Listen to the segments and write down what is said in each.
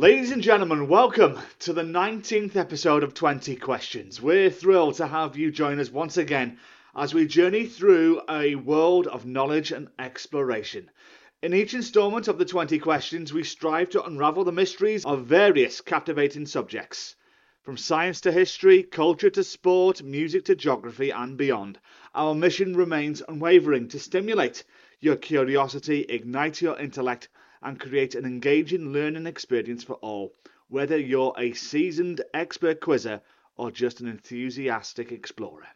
Ladies and gentlemen, welcome to the 19th episode of 20 Questions. We're thrilled to have you join us once again as we journey through a world of knowledge and exploration. In each instalment of the 20 Questions, we strive to unravel the mysteries of various captivating subjects. From science to history, culture to sport, music to geography, and beyond, our mission remains unwavering to stimulate your curiosity, ignite your intellect, and create an engaging learning experience for all, whether you're a seasoned expert quizzer or just an enthusiastic explorer.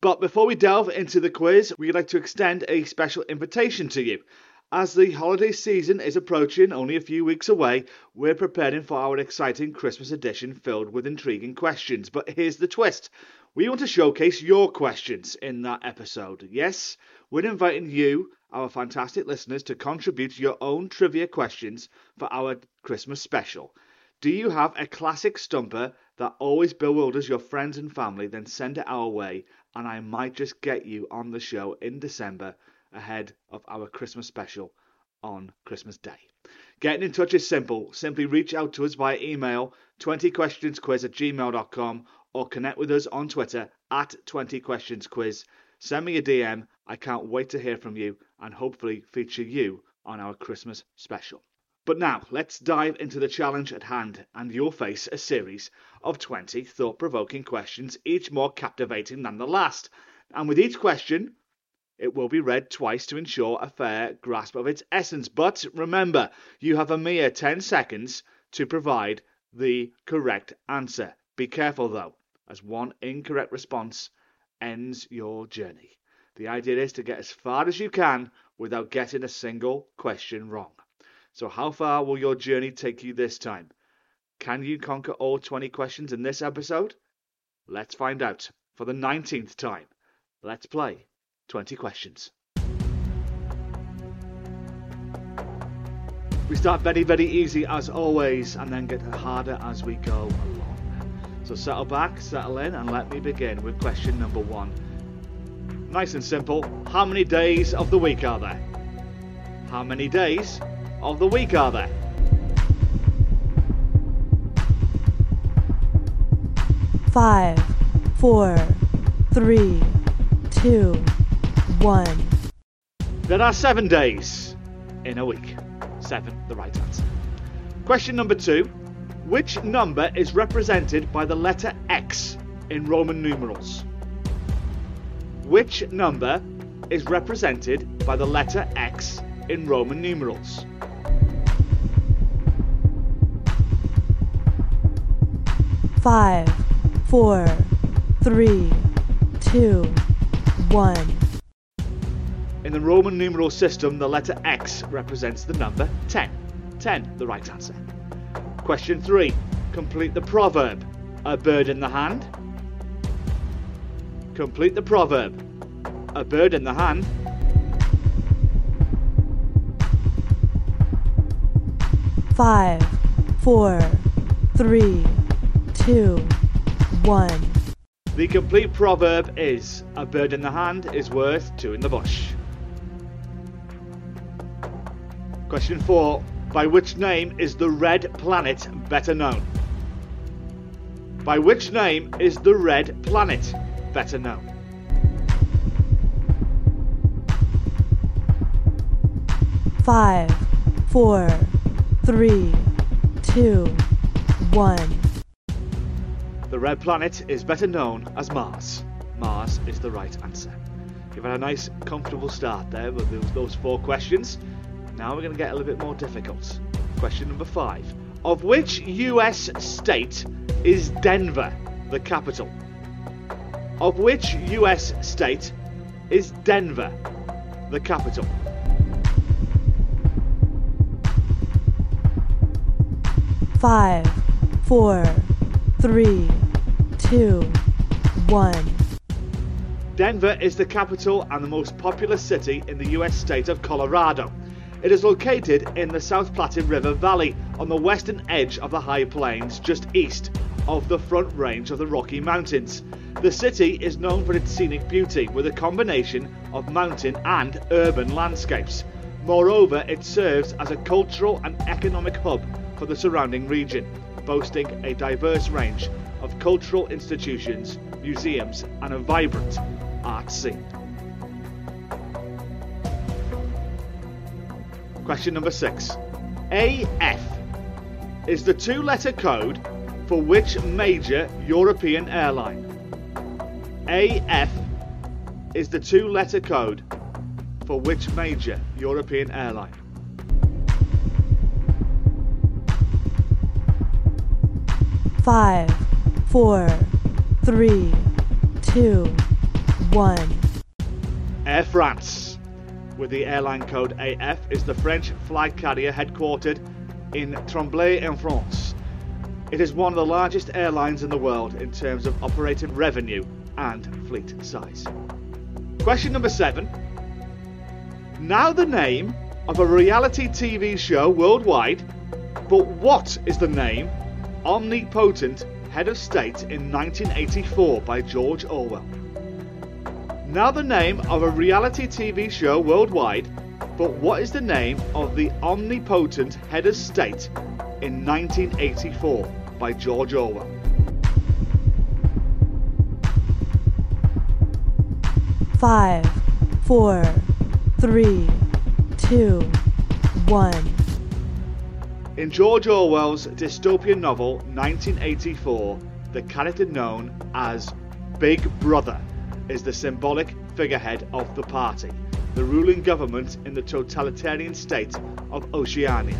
But before we delve into the quiz, we'd like to extend a special invitation to you. As the holiday season is approaching, only a few weeks away, we're preparing for our exciting Christmas edition filled with intriguing questions. But here's the twist we want to showcase your questions in that episode. Yes, we're inviting you our fantastic listeners to contribute your own trivia questions for our Christmas special. Do you have a classic stumper that always bewilders your friends and family? Then send it our way, and I might just get you on the show in December ahead of our Christmas special on Christmas Day. Getting in touch is simple. Simply reach out to us via email 20questionsquiz at gmail.com or connect with us on Twitter at 20questionsquiz. Send me a DM. I can't wait to hear from you and hopefully feature you on our Christmas special. But now, let's dive into the challenge at hand, and you'll face a series of 20 thought provoking questions, each more captivating than the last. And with each question, it will be read twice to ensure a fair grasp of its essence. But remember, you have a mere 10 seconds to provide the correct answer. Be careful though, as one incorrect response ends your journey. The idea is to get as far as you can without getting a single question wrong. So, how far will your journey take you this time? Can you conquer all 20 questions in this episode? Let's find out for the 19th time. Let's play 20 questions. We start very, very easy as always and then get harder as we go along. So settle back, settle in, and let me begin with question number one. Nice and simple. How many days of the week are there? How many days of the week are there? Five, four, three, two, one. There are seven days in a week. Seven, the right answer. Question number two which number is represented by the letter X in Roman numerals? Which number is represented by the letter X in Roman numerals? Five, four, three, two, one. In the Roman numeral system, the letter X represents the number 10. 10, the right answer. Question 3. Complete the proverb. A bird in the hand. Complete the proverb. A bird in the hand. Five, four, three, two, one. The complete proverb is A bird in the hand is worth two in the bush. Question 4. By which name is the red planet better known? By which name is the red planet better known? Five, four, three, two, one. The red planet is better known as Mars. Mars is the right answer. You've had a nice, comfortable start there with those, those four questions. Now we're going to get a little bit more difficult. Question number five. Of which US state is Denver the capital? Of which US state is Denver the capital? Five, four, three, two, one. Denver is the capital and the most populous city in the US state of Colorado. It is located in the South Platte River Valley on the western edge of the High Plains, just east of the Front Range of the Rocky Mountains. The city is known for its scenic beauty with a combination of mountain and urban landscapes. Moreover, it serves as a cultural and economic hub for the surrounding region, boasting a diverse range of cultural institutions, museums, and a vibrant art scene. Question number six. AF is the two letter code for which major European airline? AF is the two letter code for which major European airline? Five, four, three, two, one. Air France, with the airline code AF, is the French flag carrier headquartered in Tremblay-en-France. It is one of the largest airlines in the world in terms of operating revenue and fleet size. Question number seven. Now the name of a reality TV show worldwide, but what is the name Omnipotent Head of State in 1984 by George Orwell? Now the name of a reality TV show worldwide, but what is the name of the omnipotent head of state in 1984 by George Orwell? Five, four, three, two, one. In George Orwell's dystopian novel 1984, the character known as Big Brother is the symbolic figurehead of the party, the ruling government in the totalitarian state of Oceania.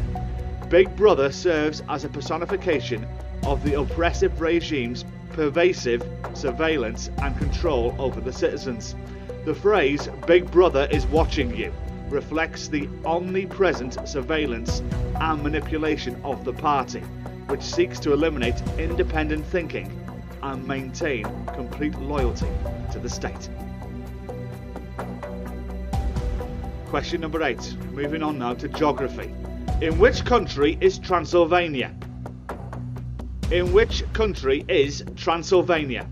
Big Brother serves as a personification of the oppressive regime's pervasive surveillance and control over the citizens. The phrase Big Brother is watching you reflects the omnipresent surveillance and manipulation of the party, which seeks to eliminate independent thinking and maintain complete loyalty to the state. Question number eight. Moving on now to geography. In which country is Transylvania? In which country is Transylvania?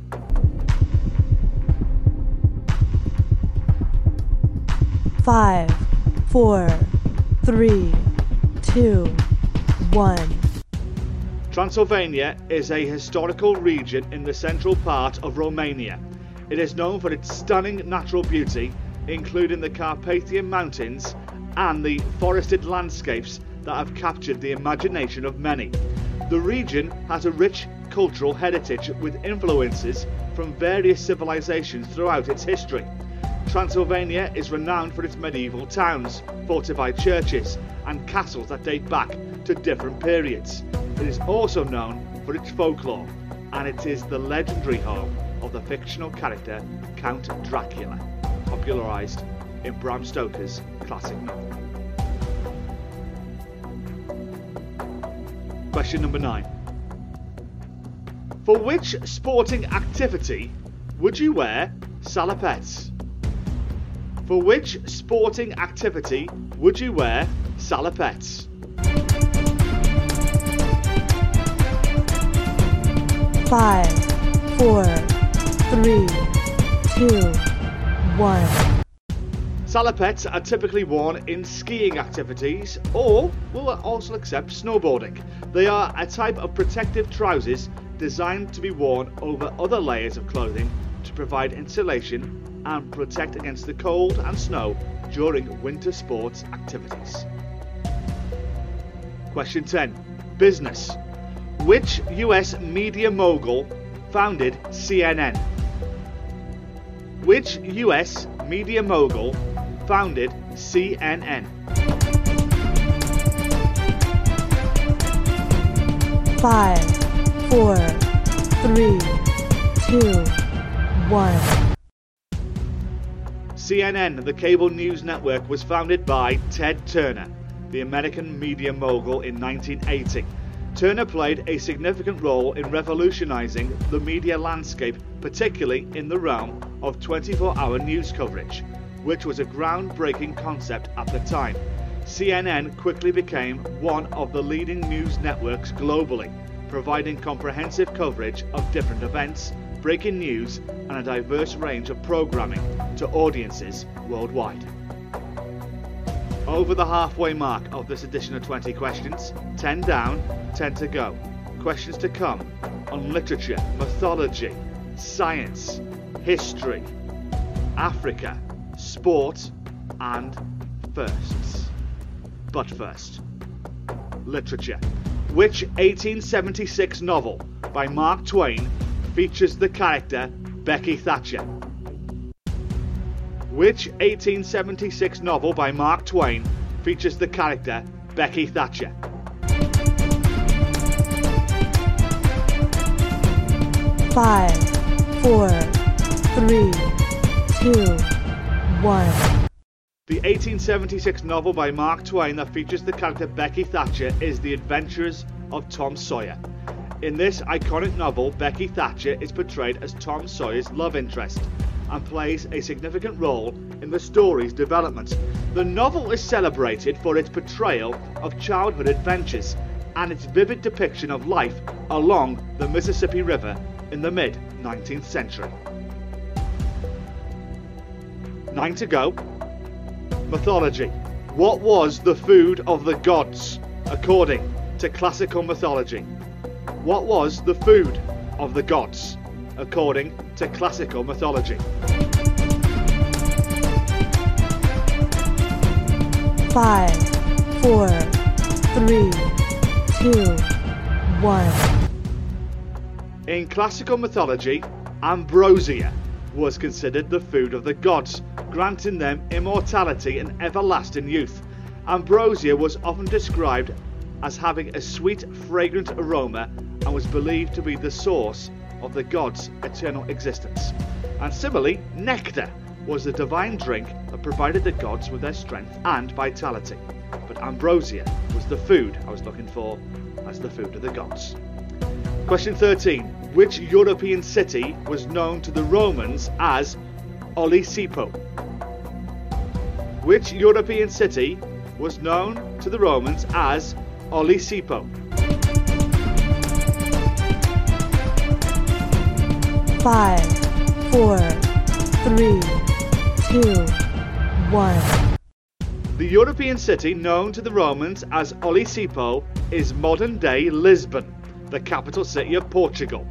Five, four, three, two, one. Transylvania is a historical region in the central part of Romania. It is known for its stunning natural beauty, including the Carpathian Mountains and the forested landscapes that have captured the imagination of many. The region has a rich cultural heritage with influences from various civilizations throughout its history. Transylvania is renowned for its medieval towns, fortified churches, and castles that date back to different periods. It is also known for its folklore, and it is the legendary home of the fictional character Count Dracula, popularised in Bram Stoker's classic novel. Question number nine. For which sporting activity would you wear salopettes? For which sporting activity would you wear salopettes? Five, four, three, two, one. Salopettes are typically worn in skiing activities or will also accept snowboarding. They are a type of protective trousers designed to be worn over other layers of clothing to provide insulation and protect against the cold and snow during winter sports activities. Question 10. Business. Which US media mogul founded CNN? Which US media mogul founded CNN? Five, four, three, two, one. CNN, the cable news network, was founded by Ted Turner, the American media mogul, in 1980. Turner played a significant role in revolutionizing the media landscape, particularly in the realm of 24 hour news coverage, which was a groundbreaking concept at the time. CNN quickly became one of the leading news networks globally, providing comprehensive coverage of different events, breaking news, and a diverse range of programming to audiences worldwide. Over the halfway mark of this edition of 20 questions. 10 down, 10 to go. Questions to come on literature, mythology, science, history, Africa, sport, and firsts. But first, literature. Which 1876 novel by Mark Twain features the character Becky Thatcher? Which 1876 novel by Mark Twain features the character Becky Thatcher? Five, four, three, two, one. The 1876 novel by Mark Twain that features the character Becky Thatcher is The Adventures of Tom Sawyer. In this iconic novel, Becky Thatcher is portrayed as Tom Sawyer's love interest and plays a significant role in the story's development. The novel is celebrated for its portrayal of childhood adventures and its vivid depiction of life along the Mississippi River in the mid 19th century. Nine to go. Mythology. What was the food of the gods according to classical mythology? What was the food of the gods according to classical mythology? Five, four, three, two, one. In classical mythology, ambrosia was considered the food of the gods, granting them immortality and everlasting youth. Ambrosia was often described as having a sweet, fragrant aroma and was believed to be the source of the gods' eternal existence. And similarly, nectar was the divine drink that provided the gods with their strength and vitality. But ambrosia was the food I was looking for as the food of the gods. Question 13. Which European city was known to the Romans as Olisipo? Which European city was known to the Romans as Olisipo? Five, four, three, two, one. The European city known to the Romans as Olisipo is modern day Lisbon, the capital city of Portugal.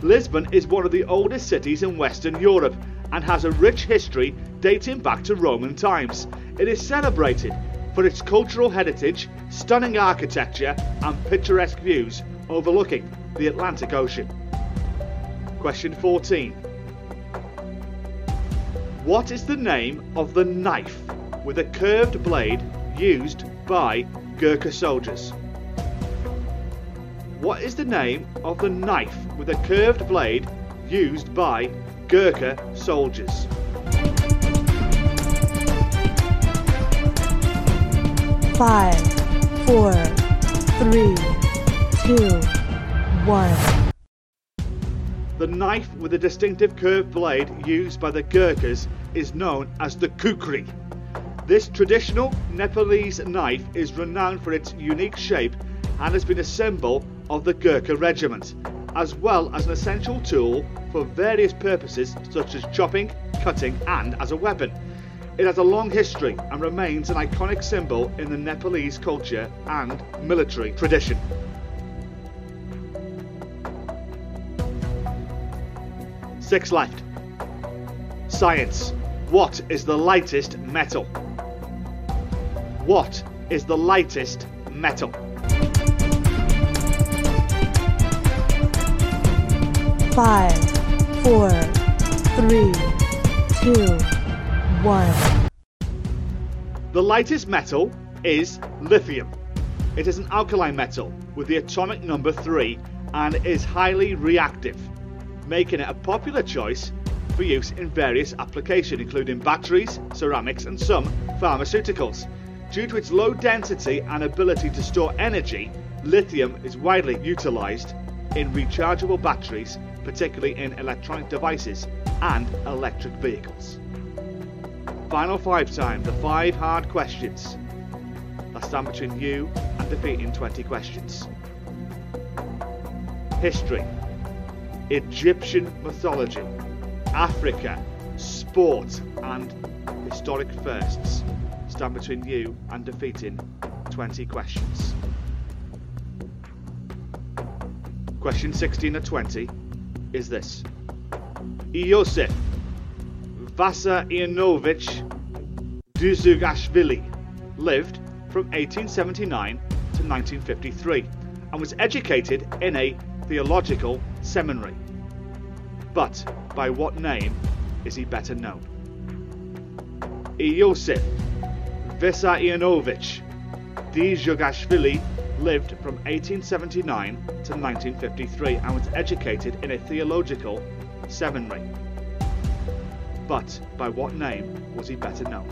Lisbon is one of the oldest cities in Western Europe and has a rich history dating back to Roman times. It is celebrated for its cultural heritage, stunning architecture, and picturesque views overlooking the Atlantic Ocean. Question 14. What is the name of the knife with a curved blade used by Gurkha soldiers? What is the name of the knife with a curved blade used by Gurkha soldiers? Five, four, three, two, one. The knife with a distinctive curved blade used by the Gurkhas is known as the kukri. This traditional Nepalese knife is renowned for its unique shape and has been a symbol of the Gurkha regiment, as well as an essential tool for various purposes such as chopping, cutting, and as a weapon. It has a long history and remains an iconic symbol in the Nepalese culture and military tradition. Six left. Science. What is the lightest metal? What is the lightest metal? Five, four, three, two, one. The lightest metal is lithium. It is an alkaline metal with the atomic number 3 and is highly reactive, making it a popular choice for use in various applications, including batteries, ceramics, and some pharmaceuticals. Due to its low density and ability to store energy, lithium is widely utilized in rechargeable batteries, particularly in electronic devices and electric vehicles. Final five time, the five hard questions that stand between you and defeating 20 questions. History, Egyptian mythology, Africa, sport, and historic firsts. stand between you and defeating 20 questions. Question 16 of 20 is this Iosif Vissarionovich Dzhugashvili lived from 1879 to 1953 and was educated in a theological seminary. But by what name is he better known? Iosif Vissarionovich Dzhugashvili lived from 1879 to 1953 and was educated in a theological seminary. But by what name was he better known?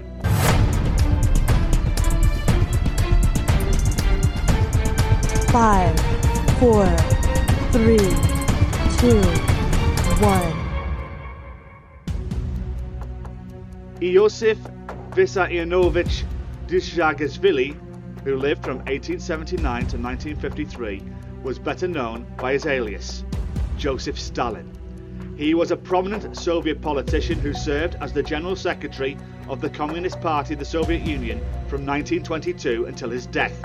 Five, four, three, two, one. Iosif Vissarionovich Dzhugashvili, who lived from 1879 to 1953, was better known by his alias, Joseph Stalin. He was a prominent Soviet politician who served as the General Secretary of the Communist Party of the Soviet Union from 1922 until his death.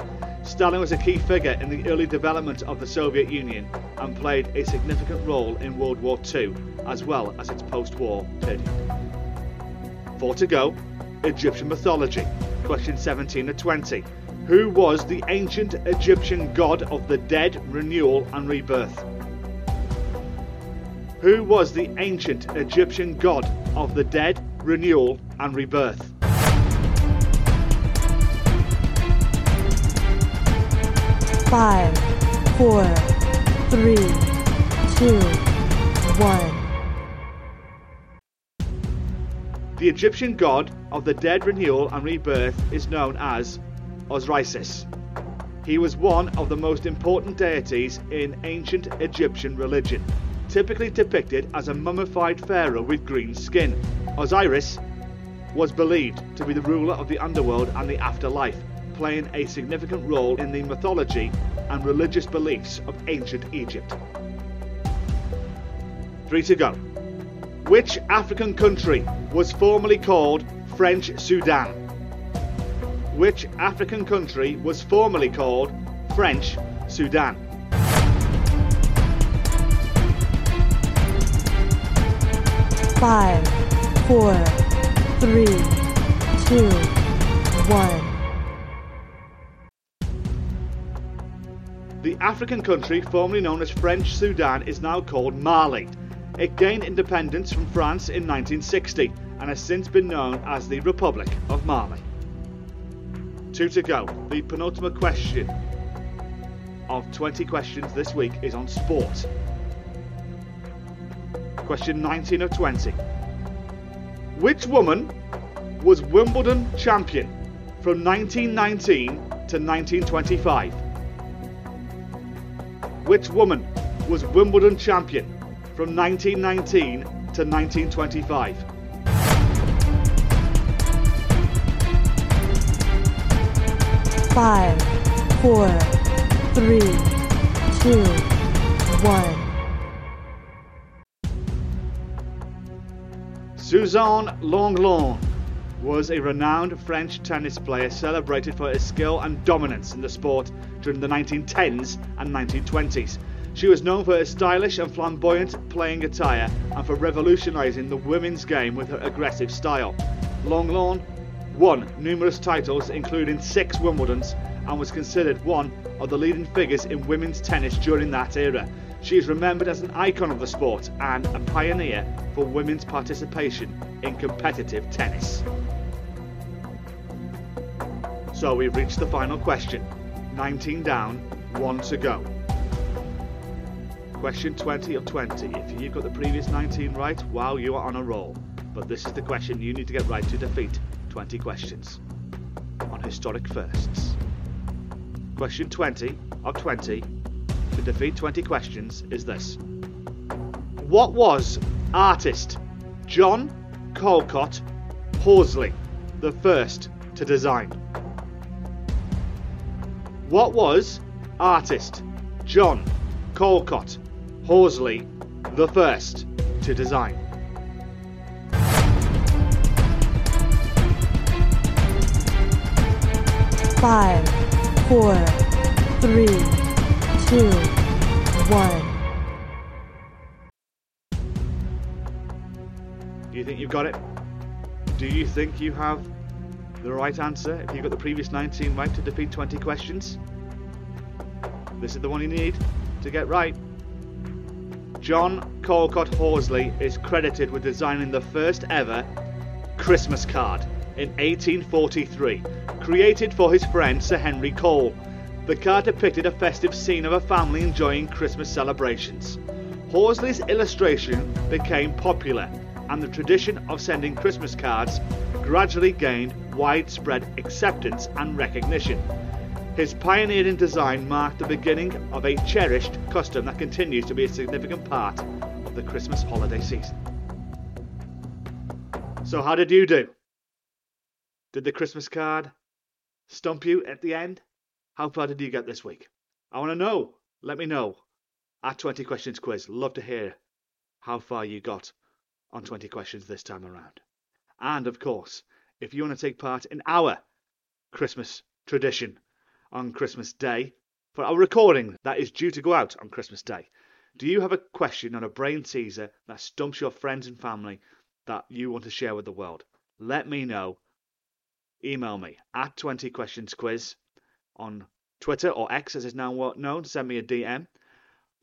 Stalin was a key figure in the early development of the Soviet Union and played a significant role in World War II as well as its post war period. Four to go Egyptian mythology. Question 17 of 20. Who was the ancient Egyptian god of the dead, renewal, and rebirth? Who was the ancient Egyptian god of the dead, renewal, and rebirth? Five, four, three, two, one. The Egyptian god of the dead, renewal, and rebirth is known as Osiris. He was one of the most important deities in ancient Egyptian religion, typically depicted as a mummified pharaoh with green skin. Osiris was believed to be the ruler of the underworld and the afterlife, playing a significant role in the mythology and religious beliefs of ancient Egypt. Three to go. Which African country was formerly called French Sudan? Which African country was formerly called French Sudan? Five, four, three, two, one. African country formerly known as French Sudan is now called Mali. It gained independence from France in 1960 and has since been known as the Republic of Mali. Two to go. The penultimate question of 20 questions this week is on sport. Question 19 of 20. Which woman was Wimbledon champion from 1919 to 1925? Which woman was Wimbledon champion from 1919 to 1925? Five, four, three, two, one. Suzanne Lenglen was a renowned French tennis player celebrated for her skill and dominance in the sport during the 1910s and 1920s. She was known for her stylish and flamboyant playing attire and for revolutionising the women's game with her aggressive style. Lenglen won numerous titles, including six Wimbledons, and was considered one of the leading figures in women's tennis during that era. She is remembered as an icon of the sport and a pioneer for women's participation in competitive tennis. So we've reached the final question 19 down, 1 to go. Question 20 of 20. If you've got the previous 19 right, wow, you are on a roll. But this is the question you need to get right to defeat 20 questions on historic firsts. Question 20 of 20 to defeat 20 questions is this What was artist John Callcott Horsley the first to design? What was artist John Callcott Horsley the first to design? Five, four, three, two, one. Do you think you've got it? Do you think you have the right answer if you've got the previous 19 right to defeat 20 questions? This is the one you need to get right. John Callcott Horsley is credited with designing the first ever Christmas card in 1843, created for his friend Sir Henry Cole. The card depicted a festive scene of a family enjoying Christmas celebrations. Horsley's illustration became popular, and the tradition of sending Christmas cards gradually gained widespread acceptance and recognition. His pioneering design marked the beginning of a cherished custom that continues to be a significant part of the Christmas holiday season. So, how did you do? Did the Christmas card stump you at the end? How far did you get this week? I want to know. Let me know. At 20 Questions Quiz. Love to hear how far you got on 20 questions this time around. And of course, if you want to take part in our Christmas tradition on Christmas Day for our recording that is due to go out on Christmas Day. Do you have a question on a brain teaser that stumps your friends and family that you want to share with the world? Let me know. Email me at 20 questions quiz on Twitter or X as is now known. Send me a DM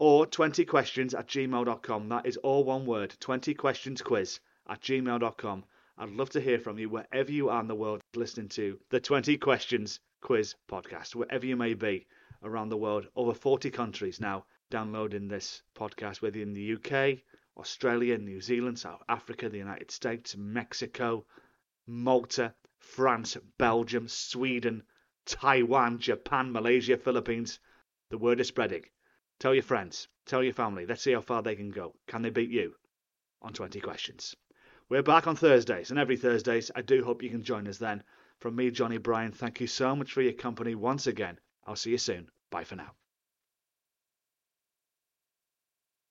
or 20 questions at gmail.com. That is all one word 20 questions quiz at gmail.com. I'd love to hear from you wherever you are in the world listening to the 20 questions quiz podcast, wherever you may be around the world. Over 40 countries now downloading this podcast, whether in the UK, Australia, New Zealand, South Africa, the United States, Mexico, Malta, France, Belgium, Sweden, Taiwan, Japan, Malaysia, Philippines. The word is spreading. Tell your friends, tell your family. Let's see how far they can go. Can they beat you on 20 questions? We're back on Thursdays, and every Thursdays, I do hope you can join us then. From me, Johnny Bryan, thank you so much for your company once again. I'll see you soon. Bye for now.